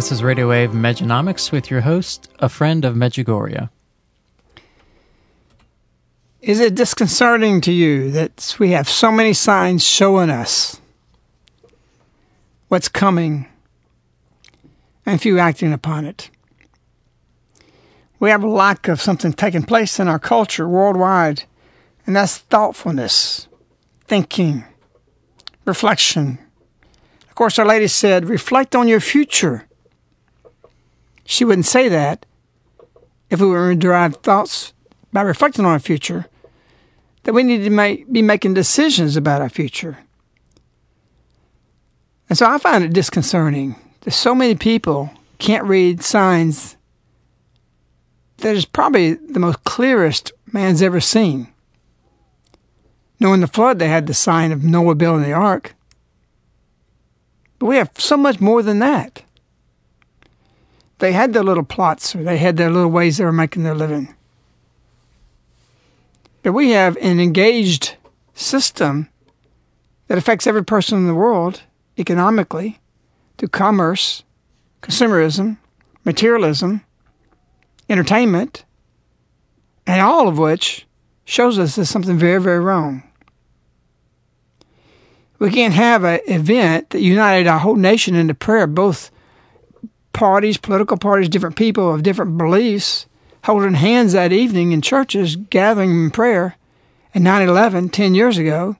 This is Radio Wave Mejanomics with your host, a friend of Medjugorje. Is it disconcerting to you that we have so many signs showing us what's coming and few acting upon it? We have a lack of something taking place in our culture worldwide, and that's thoughtfulness, thinking, reflection. Of course, Our Lady said, reflect on your future she wouldn't say that if we were to derive thoughts by reflecting on our future, that we need to make, be making decisions about our future. And so I find it disconcerting that so many people can't read signs that is probably the most clearest man's ever seen. Knowing the flood, they had the sign of Noah building the ark. But we have so much more than that they had their little plots or they had their little ways they were making their living. But we have an engaged system that affects every person in the world economically through commerce, consumerism, materialism, entertainment, and all of which shows us there's something very, very wrong. We can't have an event that united our whole nation into prayer, both parties, political parties, different people of different beliefs, holding hands that evening in churches, gathering in prayer in 9 11, 10 years ago.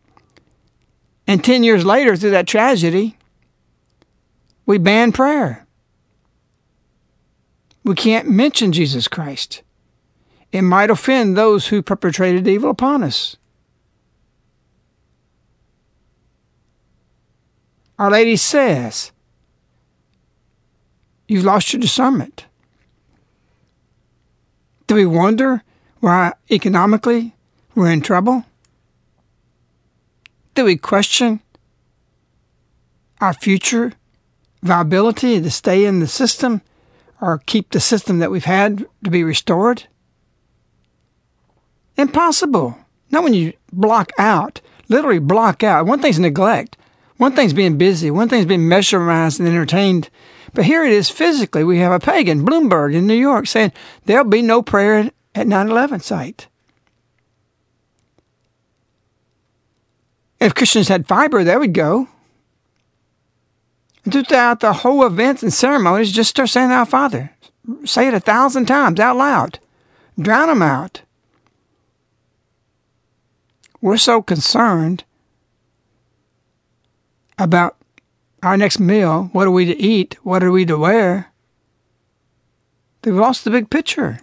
And 10 years later, through that tragedy, we ban prayer. We can't mention Jesus Christ. It might offend those who perpetrated evil upon us. Our Lady says, You've lost your discernment. Do we wonder why economically we're in trouble? Do we question our future viability to stay in the system or keep the system that we've had to be restored? Impossible. Not when you block out, literally block out. One thing's neglect. One thing's being busy. One thing's being mesmerized and entertained. But here it is physically. We have a pagan, Bloomberg in New York, saying there'll be no prayer at 9 11 site. If Christians had fiber, they would go. Throughout the whole events and ceremonies, just start saying Our Father. Say it a thousand times out loud. Drown them out. We're so concerned about our next meal. What are we to eat? What are we to wear? They've lost the big picture.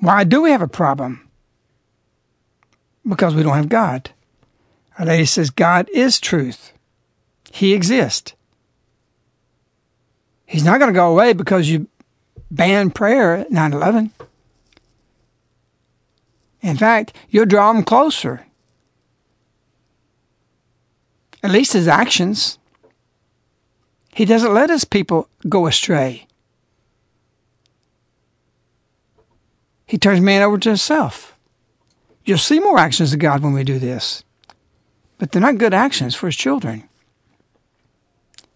Why do we have a problem? Because we don't have God. Our lady says God is truth. He exists. He's not going to go away because you ban prayer at 9 11. In fact, you'll draw him closer. At least his actions. He doesn't let his people go astray. He turns man over to himself. You'll see more actions of God when we do this, but they're not good actions for his children.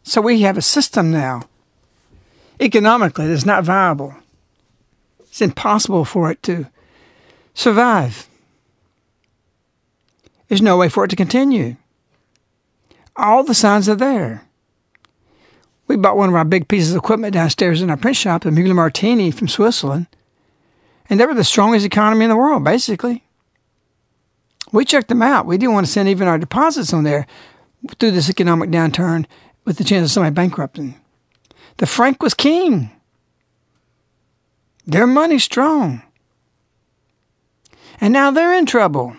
So we have a system now. Economically, that's not viable. It's impossible for it to survive. There's no way for it to continue. All the signs are there. We bought one of our big pieces of equipment downstairs in our print shop, the Muller Martini from Switzerland, and they were the strongest economy in the world, basically. We checked them out. We didn't want to send even our deposits on there through this economic downturn with the chance of somebody bankrupting. The franc was king. Their money's strong. And now they're in trouble.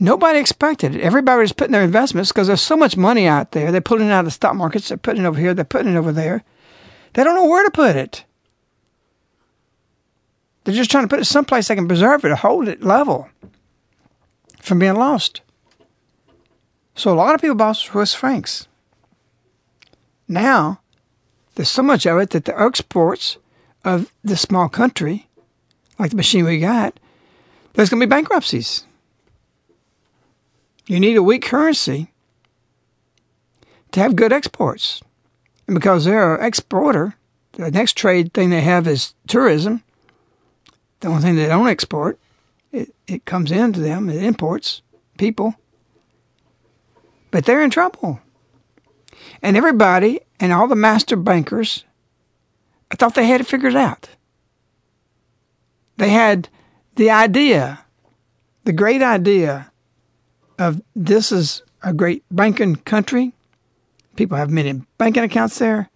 Nobody expected it. Everybody was putting their investments because there's so much money out there. They're pulling it out of the stock markets. They're putting it over here. They're putting it over there. They don't know where to put it. They're just trying to put it someplace they can preserve it or hold it level from being lost. So a lot of people bought Swiss francs. Now, there's so much of it that the exports of this small country, like the machine we got, there's going to be bankruptcies. You need a weak currency to have good exports. And because they're an exporter, the next trade thing they have is tourism. The only thing they don't export, it, it comes into them, it imports people. But they're in trouble. And everybody and all the master bankers, I thought they had it figured out. They had the idea, the great idea of this is a great banking country, people have many banking accounts there,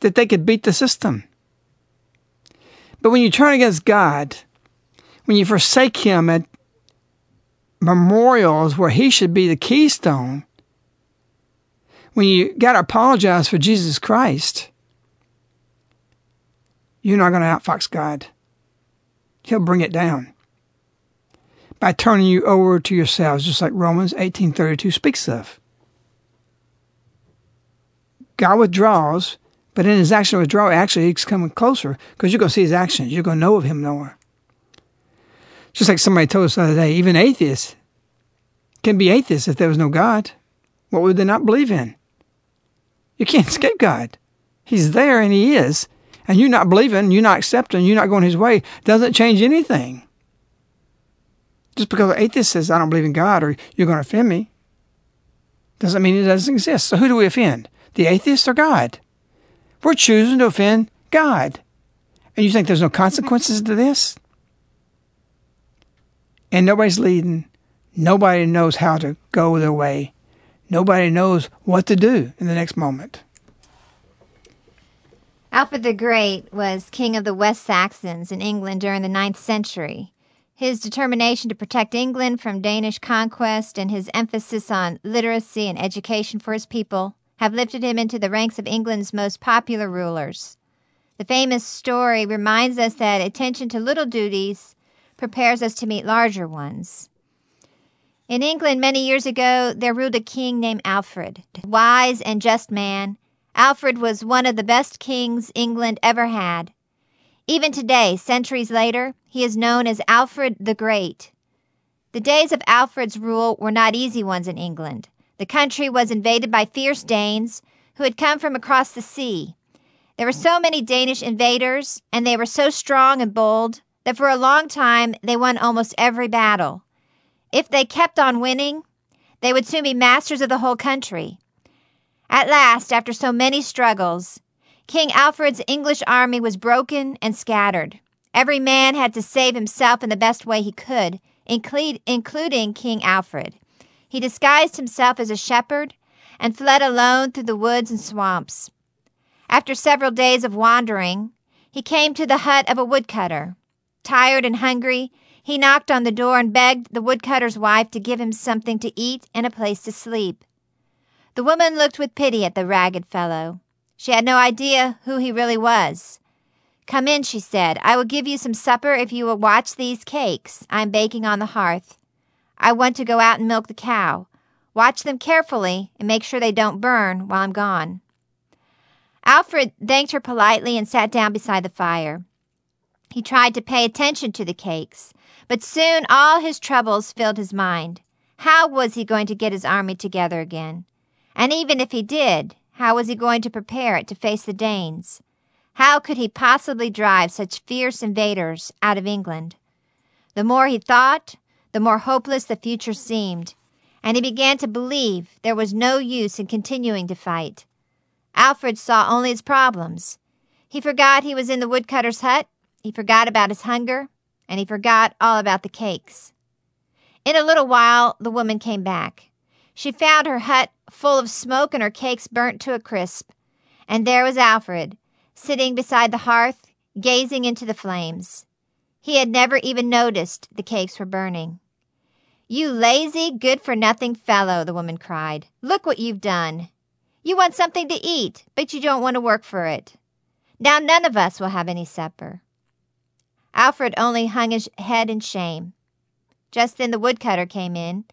that they could beat the system. But when you turn against God, when you forsake Him at memorials where He should be the keystone, when you got to apologize for Jesus Christ, you're not going to outfox God. He'll bring it down by turning you over to yourselves, just like Romans 18:32 speaks of. God withdraws, but in his action of withdrawal, actually he's coming closer because you're going to see his actions. You're going to know of him more. Just like somebody told us the other day, even atheists can be atheists if there was no God. What would they not believe in? You can't escape God. He's there and he is and you not believing, you not accepting, you not going his way, doesn't change anything. Just because an atheist says, I don't believe in God or you're going to offend me, doesn't mean it doesn't exist. So who do we offend? The atheist or God? We're choosing to offend God. And you think there's no consequences to this? And nobody's leading. Nobody knows how to go their way. Nobody knows what to do in the next moment. Alfred the Great was king of the West Saxons in England during the ninth century. His determination to protect England from Danish conquest and his emphasis on literacy and education for his people have lifted him into the ranks of England's most popular rulers. The famous story reminds us that attention to little duties prepares us to meet larger ones. In England, many years ago, there ruled a king named Alfred, wise and just man Alfred was one of the best kings England ever had. Even today, centuries later, he is known as Alfred the Great. The days of Alfred's rule were not easy ones in England. The country was invaded by fierce Danes who had come from across the sea. There were so many Danish invaders, and they were so strong and bold, that for a long time they won almost every battle. If they kept on winning, they would soon be masters of the whole country. At last, after so many struggles, King Alfred's English army was broken and scattered. Every man had to save himself in the best way he could, including King Alfred. He disguised himself as a shepherd and fled alone through the woods and swamps. After several days of wandering, he came to the hut of a woodcutter. Tired and hungry, he knocked on the door and begged the woodcutter's wife to give him something to eat and a place to sleep. The woman looked with pity at the ragged fellow. She had no idea who he really was. Come in, she said. I will give you some supper if you will watch these cakes I am baking on the hearth. I want to go out and milk the cow. Watch them carefully and make sure they don't burn while I'm gone. Alfred thanked her politely and sat down beside the fire. He tried to pay attention to the cakes, but soon all his troubles filled his mind. How was he going to get his army together again? And even if he did, how was he going to prepare it to face the Danes? How could he possibly drive such fierce invaders out of England? The more he thought, the more hopeless the future seemed, and he began to believe there was no use in continuing to fight. Alfred saw only his problems. He forgot he was in the woodcutter's hut he forgot about his hunger, and he forgot all about the cakes. In a little while, the woman came back. She found her hut full of smoke and her cakes burnt to a crisp. And there was Alfred, sitting beside the hearth, gazing into the flames. He had never even noticed the cakes were burning. You lazy, good for nothing fellow, the woman cried. Look what you've done. You want something to eat, but you don't want to work for it. Now none of us will have any supper. Alfred only hung his head in shame. Just then the woodcutter came in.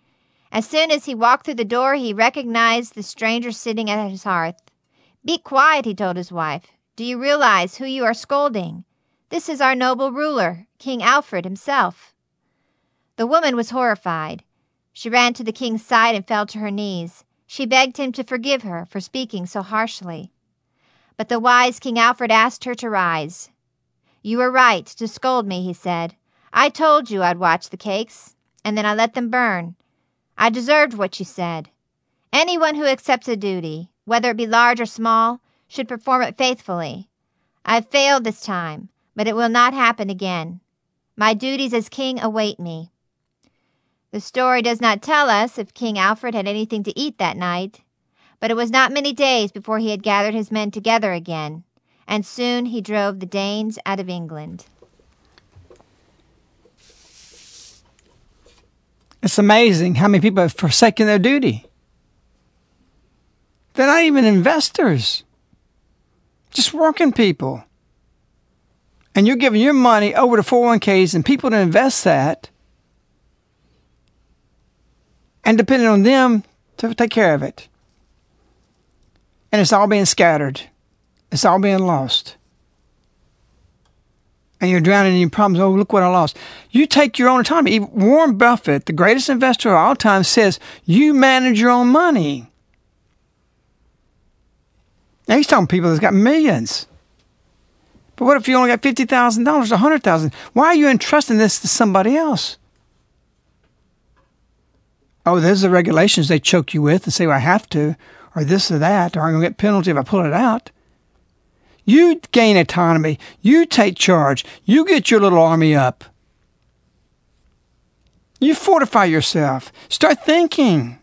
As soon as he walked through the door, he recognized the stranger sitting at his hearth. Be quiet, he told his wife. Do you realize who you are scolding? This is our noble ruler, King Alfred himself. The woman was horrified. She ran to the king's side and fell to her knees. She begged him to forgive her for speaking so harshly. But the wise King Alfred asked her to rise. You were right to scold me, he said. I told you I'd watch the cakes, and then I let them burn. I deserved what you said. Anyone who accepts a duty, whether it be large or small, should perform it faithfully. I have failed this time, but it will not happen again. My duties as king await me. The story does not tell us if King Alfred had anything to eat that night, but it was not many days before he had gathered his men together again and soon he drove the Danes out of England. It's amazing how many people have forsaken their duty. They're not even investors, just working people. And you're giving your money over to 401ks and people to invest that and depending on them to take care of it. And it's all being scattered. It's all being lost. And you're drowning in your problems. Oh, look what I lost. You take your own autonomy. Warren Buffett, the greatest investor of all time, says you manage your own money. Now he's talking people that's got millions. But what if you only got fifty thousand dollars, a hundred thousand? Why are you entrusting this to somebody else? Oh, there's the regulations they choke you with and say, well, I have to, or this or that, or I'm gonna get penalty if I pull it out. You gain autonomy. You take charge. You get your little army up. You fortify yourself. Start thinking.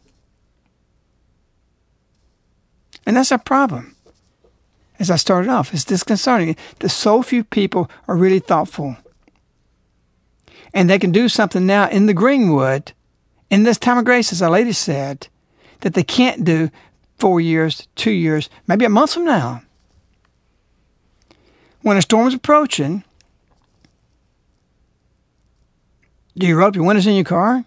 And that's a problem. As I started off, it's disconcerting that so few people are really thoughtful. And they can do something now in the Greenwood, in this time of grace, as our lady said, that they can't do four years, two years, maybe a month from now when a storm is approaching, do you roll up your windows in your car?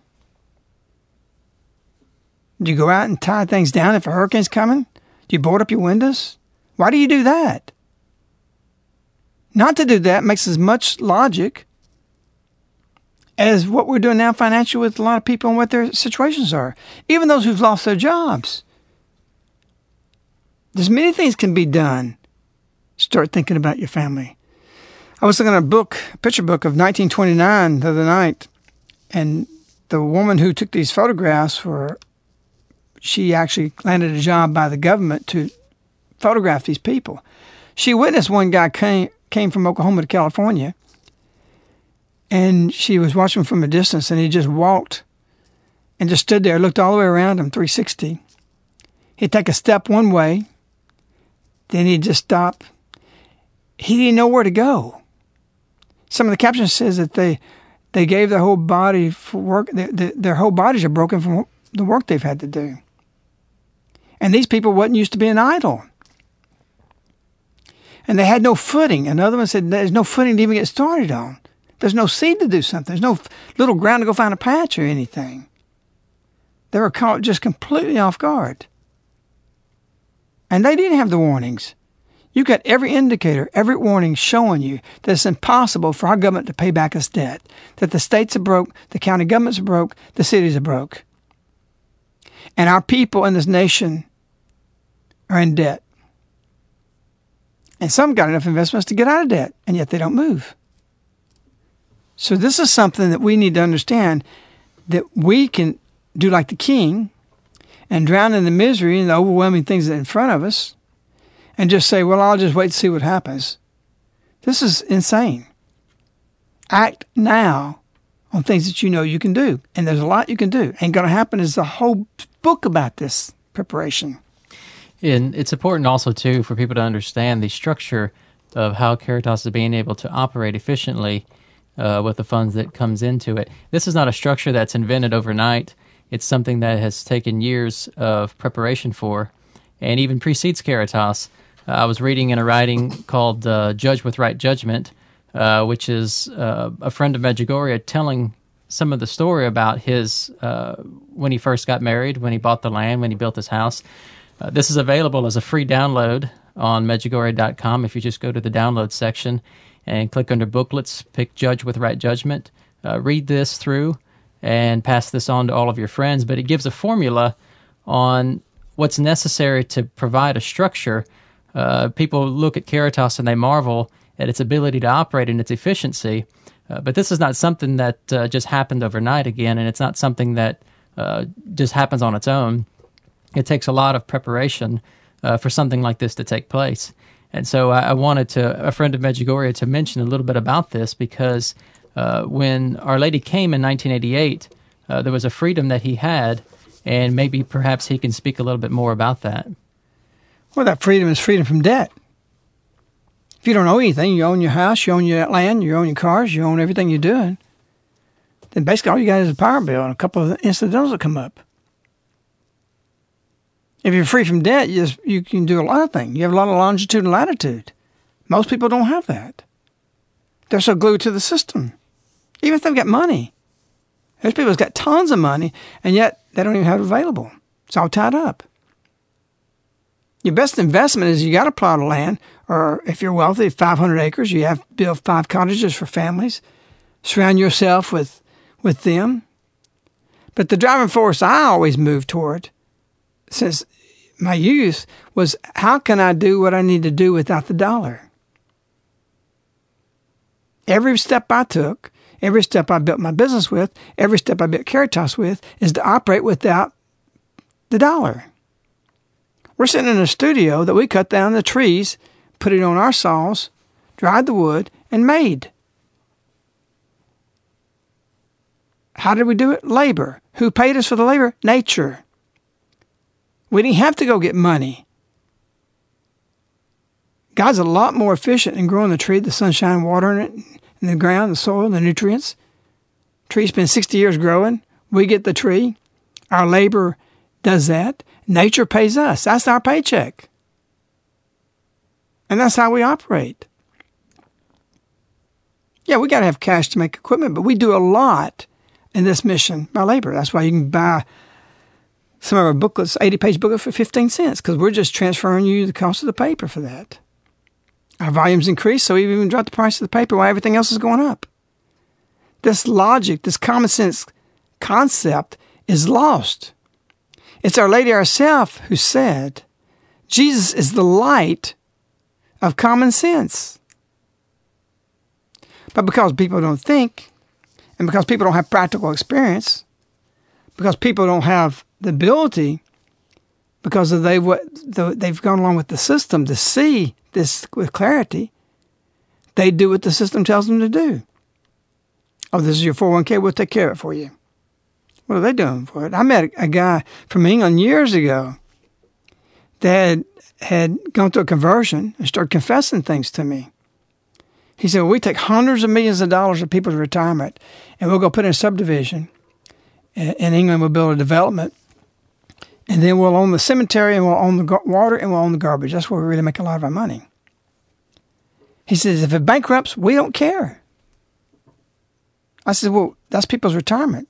Do you go out and tie things down if a hurricane's coming? Do you board up your windows? Why do you do that? Not to do that makes as much logic as what we're doing now financially with a lot of people and what their situations are, even those who've lost their jobs. There's many things can be done. Start thinking about your family. I was looking at a book, a picture book of 1929 the other night, and the woman who took these photographs were she actually landed a job by the government to photograph these people. She witnessed one guy came came from Oklahoma to California, and she was watching from a distance, and he just walked and just stood there, looked all the way around him, 360. He'd take a step one way, then he'd just stop. He didn't know where to go. Some of the captions says that they they gave their whole body for work. Their, their whole bodies are broken from the work they've had to do. And these people wasn't used to being idle. And they had no footing. Another one said, There's no footing to even get started on. There's no seed to do something. There's no little ground to go find a patch or anything. They were caught just completely off guard. And they didn't have the warnings. You got every indicator, every warning showing you that it's impossible for our government to pay back its debt, that the states are broke, the county governments are broke, the cities are broke. And our people in this nation are in debt. And some got enough investments to get out of debt, and yet they don't move. So, this is something that we need to understand that we can do like the king and drown in the misery and the overwhelming things in front of us and just say, well, I'll just wait to see what happens. This is insane. Act now on things that you know you can do. And there's a lot you can do. Ain't going to happen is a whole book about this preparation. And it's important also, too, for people to understand the structure of how Caritas is being able to operate efficiently uh, with the funds that comes into it. This is not a structure that's invented overnight. It's something that has taken years of preparation for and even precedes Caritas. I was reading in a writing called uh, Judge with Right Judgment, uh, which is uh, a friend of Medjugorje telling some of the story about his uh, when he first got married, when he bought the land, when he built his house. Uh, this is available as a free download on Medjugorje.com if you just go to the download section and click under booklets, pick Judge with Right Judgment. Read this through and pass this on to all of your friends. But it gives a formula on what's necessary to provide a structure. Uh, people look at Caritas and they marvel at its ability to operate and its efficiency. Uh, but this is not something that uh, just happened overnight again, and it's not something that uh, just happens on its own it takes a lot of preparation uh, for something like this to take place. And so I, I, wanted to, a friend of Medjugorje, to mention a little bit about this because uh, when Our Lady came in 1988, uh, there was a freedom that he had, and maybe perhaps he can speak a little bit more about that. Well, that freedom is freedom from debt. If you don't owe anything, you own your house, you own your land, you own your cars, you own everything you're doing, then basically all you got is a power bill and a couple of incidentals that come up. If you're free from debt, you, just, you can do a lot of things. You have a lot of longitude and latitude. Most people don't have that. They're so glued to the system. Even if they've got money. There's people who've got tons of money, and yet they don't even have it available. It's all tied up. Your best investment is you got a plot of land, or if you're wealthy, 500 acres, you have build five cottages for families. Surround yourself with, with them. But the driving force I always moved toward since my youth was how can I do what I need to do without the dollar? Every step I took, every step I built my business with, every step I built Caritas with is to operate without the dollar. We're sitting in a studio that we cut down the trees, put it on our saws, dried the wood, and made. How did we do it? Labor. Who paid us for the labor? Nature. We didn't have to go get money. God's a lot more efficient in growing the tree, the sunshine, watering it, and the ground, the soil, the nutrients. Tree spends 60 years growing. We get the tree. Our labor does that. Nature pays us. That's our paycheck. And that's how we operate. Yeah, we got to have cash to make equipment, but we do a lot in this mission by labor. That's why you can buy some of our booklets, 80 page booklet for 15 cents, because we're just transferring you the cost of the paper for that. Our volumes increase, so we've even dropped the price of the paper while everything else is going up. This logic, this common sense concept is lost. It's Our Lady herself who said, Jesus is the light of common sense. But because people don't think, and because people don't have practical experience, because people don't have the ability, because they they've gone along with the system to see this with clarity, they do what the system tells them to do. Oh, this is your 401k, we'll take care of it for you. What are they doing for it? I met a guy from England years ago that had gone through a conversion and started confessing things to me. He said, well, We take hundreds of millions of dollars of people's retirement and we'll go put in a subdivision. In England, we'll build a development. And then we'll own the cemetery and we'll own the water and we'll own the garbage. That's where we really make a lot of our money. He says, If it bankrupts, we don't care. I said, Well, that's people's retirement.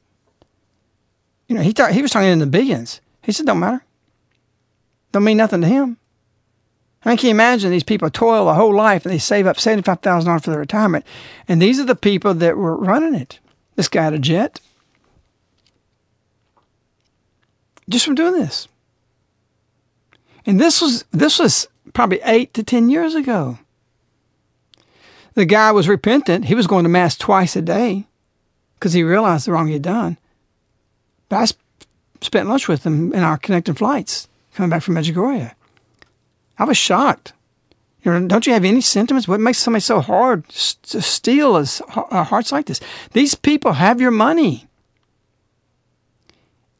You know, he, thought, he was talking in the billions. He said, Don't matter. Don't mean nothing to him. I can you imagine these people toil a whole life and they save up $75,000 for their retirement? And these are the people that were running it. This guy had a jet. Just from doing this. And this was this was probably eight to ten years ago. The guy was repentant. He was going to mass twice a day because he realized the wrong he had done. But I spent lunch with him in our connecting flights coming back from Medjugorje. I was shocked. You know, don't you have any sentiments? What makes somebody so hard to steal uh, hearts like this? These people have your money.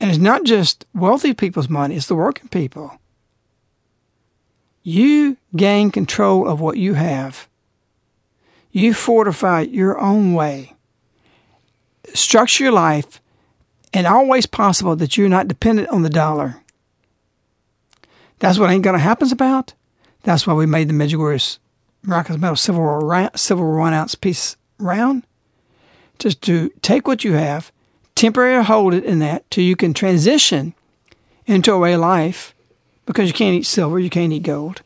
And it's not just wealthy people's money, it's the working people. You gain control of what you have. You fortify your own way. Structure your life and always possible that you're not dependent on the dollar. That's what ain't going to happen about. That's why we made the Medjugorje Miraculous Medal Silver round, silver one ounce piece round. Just to take what you have, temporarily hold it in that till you can transition into a way of life because you can't eat silver, you can't eat gold.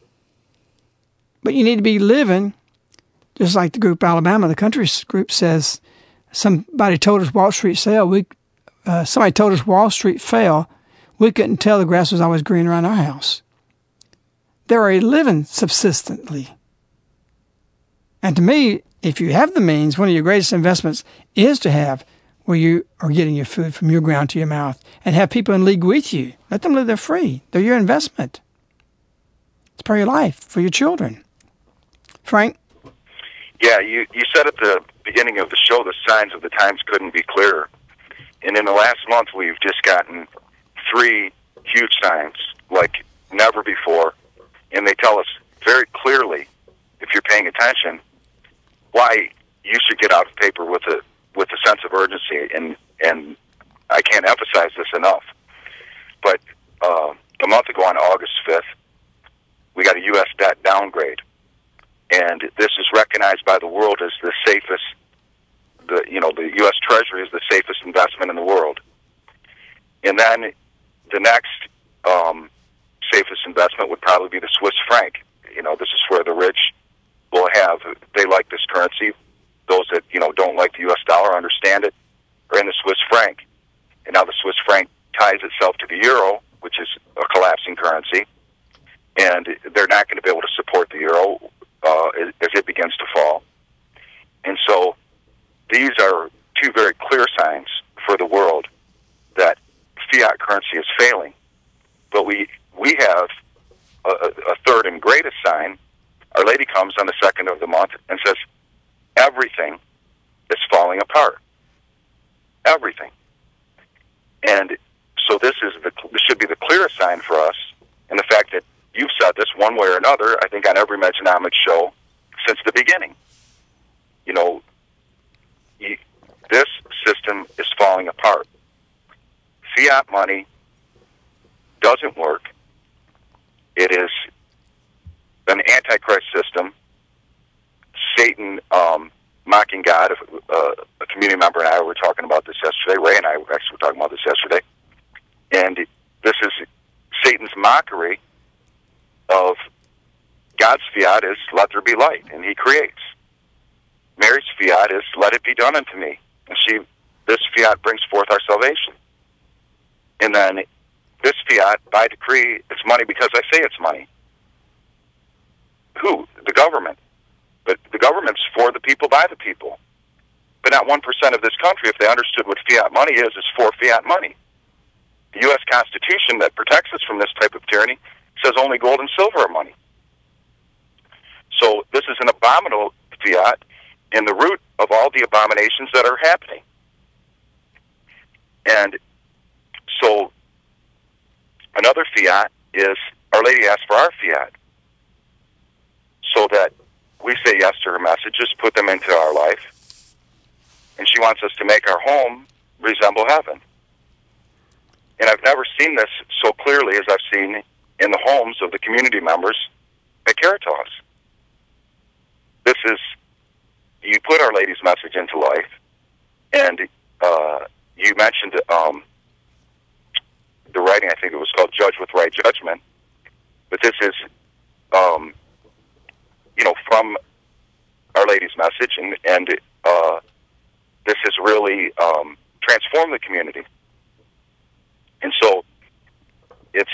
But you need to be living just like the group Alabama, the country group says somebody told us Wall Street sale. We uh, somebody told us Wall Street fell. We couldn't tell the grass was always green around our house. They're already living subsistently. And to me, if you have the means, one of your greatest investments is to have where you are getting your food from your ground to your mouth and have people in league with you. Let them live there free. They're your investment. It's part of your life for your children. Frank? Yeah, you, you said at the beginning of the show the signs of the times couldn't be clearer. And in the last month, we've just gotten three huge signs like never before and they tell us very clearly, if you're paying attention, why you should get out of paper with a with a sense of urgency. And and I can't emphasize this enough. But uh, a month ago, on August fifth, we got a U.S. debt downgrade, and this is recognized by the world as the safest. The you know the U.S. Treasury is the safest investment in the world. And then the next um, safest investment would probably be the Swiss franc. You know, this is where the rich will have they like this currency. Those that you know don't like the U.S. dollar understand it are in the Swiss franc, and now the Swiss franc ties itself to the euro, which is a collapsing currency, and they're not going to be able to support the euro uh, as it begins to fall. And so, these are two very clear signs for the world that fiat currency is failing. But we we have a, a third and greatest sign. Our Lady comes on the second of the month and says, everything is falling apart. Everything. And so this is the this should be the clearest sign for us, and the fact that you've said this one way or another. I think on every Mejanomics show since the beginning. You know, this system is falling apart. Fiat money doesn't work. It is an antichrist system. Satan um, mocking God. Uh, a community member and I were talking about this yesterday. Ray and I actually were talking about this yesterday. And this is Satan's mockery of God's fiat is let there be light, and He creates. Mary's fiat is let it be done unto me, and she this fiat brings forth our salvation. And then this fiat, by decree, it's money because I say it's money. Who? The government. But the government's for the people, by the people. But not 1% of this country, if they understood what fiat money is, is for fiat money. The U.S. Constitution that protects us from this type of tyranny says only gold and silver are money. So this is an abominable fiat in the root of all the abominations that are happening. And so another fiat is Our Lady asked for our fiat so that we say yes to her messages, put them into our life, and she wants us to make our home resemble heaven. And I've never seen this so clearly as I've seen in the homes of the community members at Caritas. This is, you put Our Lady's message into life, and uh, you mentioned um, the writing, I think it was called Judge with Right Judgment, but this is, um, you know, from Our Lady's message, and, and uh, this has really um, transformed the community. And so it's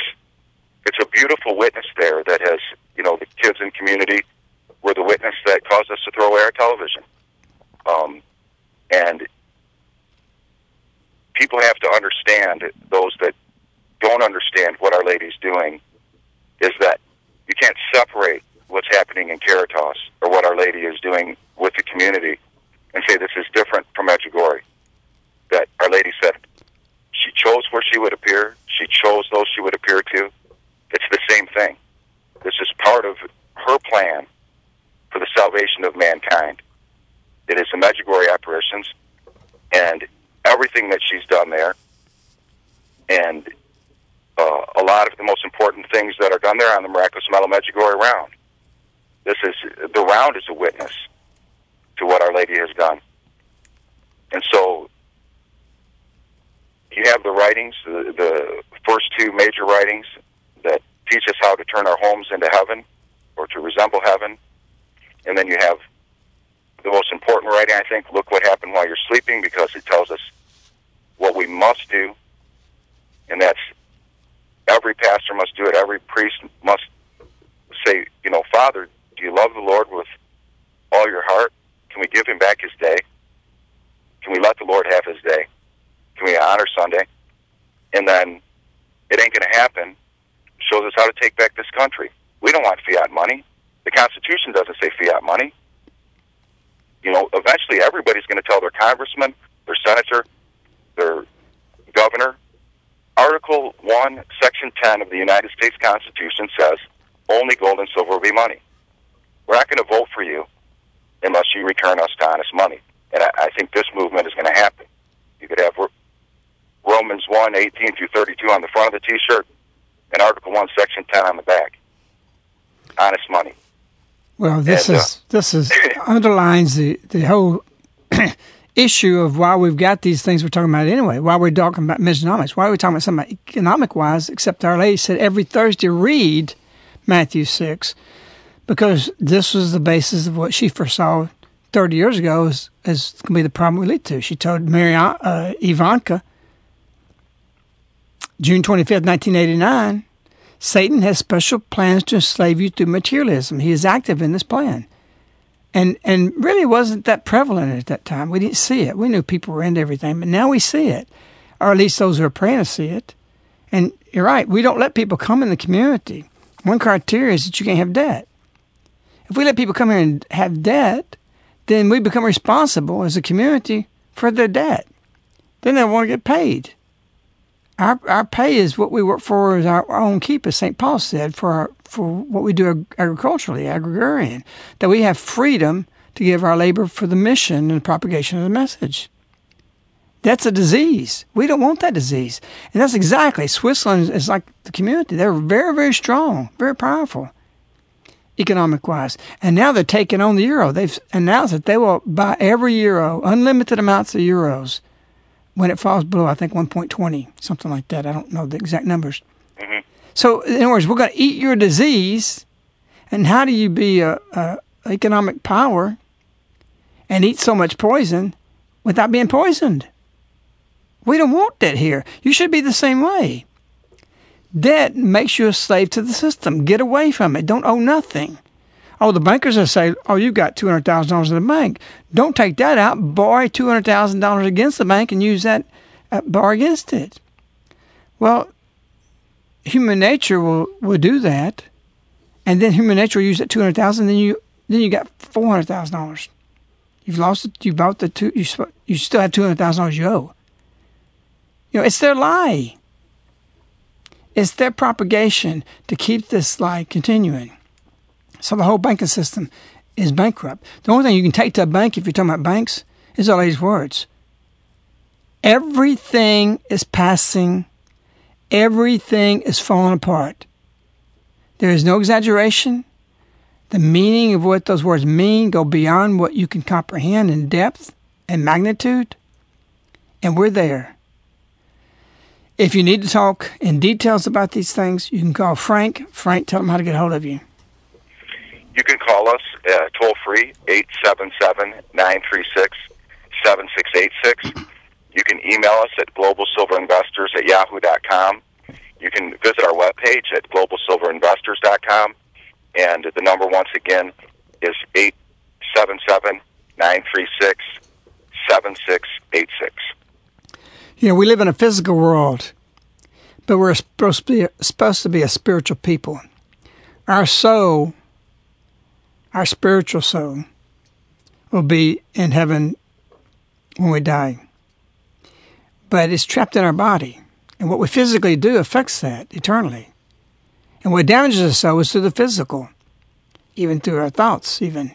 it's a beautiful witness there that has, you know, the kids in community were the witness that caused us to throw away our television. Um, and people have to understand, those that don't understand what Our Lady's doing, is that you can't separate what's happening in Caritas or what Our Lady is doing with the community and say this is different from Medjugorje. That Our Lady said she chose where she would appear, she chose those she would appear to. It's the same thing. This is part of her plan for the salvation of mankind. It is the Medjugorje apparitions and everything that she's done there, and uh, a lot of the most important things that are done there on the miraculous Medal Medjugorje round. This is the round is a witness to what Our Lady has done, and so you have the writings, the, the first two major writings that teach us how to turn our homes into heaven or to resemble heaven, and then you have the most important writing, I think, look what happened while you're sleeping, because it tells us what we must do, and that's every pastor must do it. Every priest must say, you know, Father, do you love the Lord with all your heart? Can we give him back his day? Can we let the Lord have his day? Can we honor Sunday? And then it ain't going to happen. Shows us how to take back this country. We don't want fiat money. The Constitution doesn't say fiat money. You know, eventually everybody's going to tell their congressman, their senator, their governor. Article 1, Section 10 of the United States Constitution says only gold and silver will be money. We're not going to vote for you unless you return us to honest money. And I, I think this movement is going to happen. You could have Romans 1, 18 through 32 on the front of the T-shirt and Article 1, Section 10 on the back. Honest money. Well, this And, uh, is this is underlines the the whole issue of why we've got these things we're talking about anyway. Why we're talking about Mejanomics? Why are we talking about something economic wise? Except Our Lady said every Thursday read Matthew six, because this was the basis of what she foresaw thirty years ago is is going to be the problem we lead to. She told Mary uh, Ivanka, June twenty fifth, nineteen eighty nine. Satan has special plans to enslave you through materialism. He is active in this plan. And and really wasn't that prevalent at that time. We didn't see it. We knew people were into everything, but now we see it. Or at least those who are praying to see it. And you're right, we don't let people come in the community. One criteria is that you can't have debt. If we let people come here and have debt, then we become responsible as a community for their debt. Then they want to get paid our our pay is what we work for is our, own keep, as St. Paul said, for our, for what we do agriculturally, agrarian, that we have freedom to give our labor for the mission and propagation of the message. That's a disease. We don't want that disease. And that's exactly, Switzerland is like the community. They're very, very strong, very powerful, economic wise. And now they're taking on the euro. They've announced that they will buy every euro, unlimited amounts of euros, when it falls below, I think 1.20, something like that. I don't know the exact numbers. Mhm. So, in other words, we're going to eat your disease, And how do you be a, a economic power and eat so much poison without being poisoned? We don't want that here. You should be the same way. Debt makes you a slave to the system. Get away from it. Don't owe nothing. Oh, the bankers will say, "Oh, you've got two hundred thousand dollars in the bank. Don't take that out. Borrow two hundred thousand dollars against the bank and use that uh, borrow against it." Well, human nature will, will do that, and then human nature will use that two hundred thousand. Then you then you got four hundred thousand dollars. You've lost it. You bought the two. You you still have two hundred thousand dollars you owe. You know, it's their lie. It's their propagation to keep this lie continuing. So the whole banking system is bankrupt. The only thing you can take to a bank, if you're talking about banks, is all these words. Everything is passing. Everything is falling apart. There is no exaggeration. The meaning of what those words mean go beyond what you can comprehend in depth and magnitude. And we're there. If you need to talk in details about these things, you can call Frank. Frank, tell him how to get hold of you. You can call us uh, toll free, 877 936 7686. You can email us at globalsilverinvestors at yahoo.com. You can visit our webpage at globalsilverinvestors.com. And the number, once again, is 877 936 7686. You know, we live in a physical world, but we're supposed to be, supposed to be a spiritual people. Our soul, our spiritual soul, will be in heaven when we die. But it's trapped in our body. And what we physically do affects that eternally. And what damages us so is through the physical, even through our thoughts, even.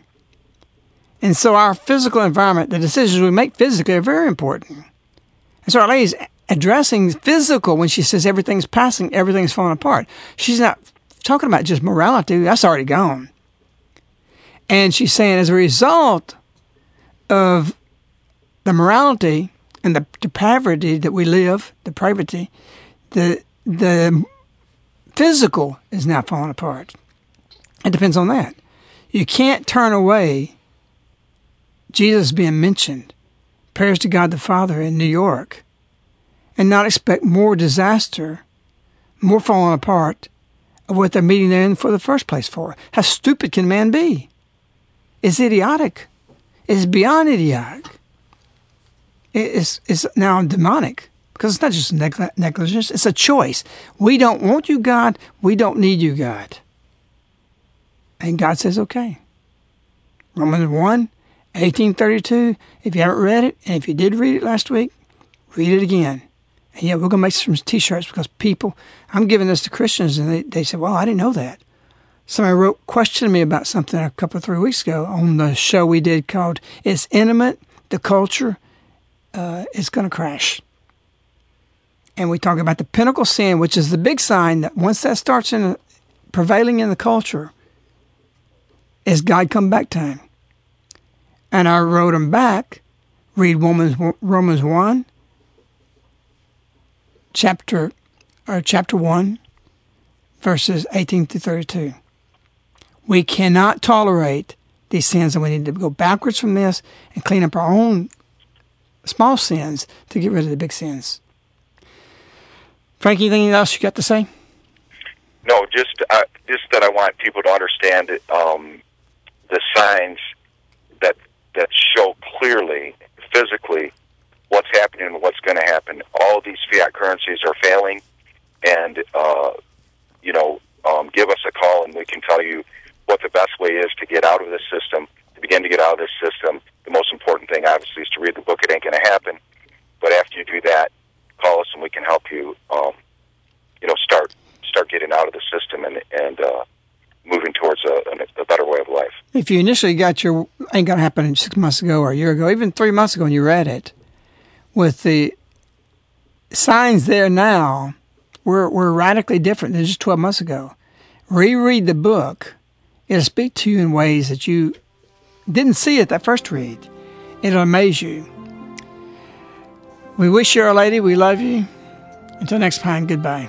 And so our physical environment, the decisions we make physically are very important. And so Our Lady's addressing physical when she says everything's passing, everything's falling apart. She's not talking about just morality, that's already gone. And she's saying as a result of the morality and the depravity that we live, depravity, the the physical is now falling apart. It depends on that. You can't turn away Jesus being mentioned prayers to God the Father in New York and not expect more disaster, more falling apart of what they're meeting there in for the first place for. How stupid can man be? It's idiotic. It's beyond idiotic. It's, it's now demonic because it's not just negligence, it's a choice. We don't want you, God. We don't need you, God. And God says, okay. Romans 1 1832. If you haven't read it, and if you did read it last week, read it again. And yeah, we're going to make some t shirts because people, I'm giving this to Christians, and they, they said, well, I didn't know that. Somebody wrote, questioned me about something a couple of three weeks ago on the show we did called It's Intimate, the Culture uh, is Going to Crash. And we talk about the pinnacle sin, which is the big sign that once that starts in prevailing in the culture, is God come back time. And I wrote them back. Read Romans, Romans 1, chapter, or chapter 1, verses 18 to 32. We cannot tolerate these sins, and we need to go backwards from this and clean up our own small sins to get rid of the big sins. Frank, anything else you got to say? No, just uh, just that I want people to understand um, the signs that that show clearly, physically, what's happening and what's going to happen. All these fiat currencies are failing, and uh, you know, um, give us a call and we can tell you what the best way is to get out of this system. To begin to get out of this system, the most important thing, obviously, is to read the book. It ain't going to happen, but after you do that, call us and we can help you. Um, you know, start start getting out of the system and and uh, moving towards a, a, better way of life. If you initially got your ain't gonna happen six months ago or a year ago, even three months ago, and you read it, with the signs there now, we're we're radically different than just twelve months ago. Reread the book; it'll speak to you in ways that you didn't see at that first read. It'll amaze you. We wish you, Our Lady, we love you. Until next time, goodbye.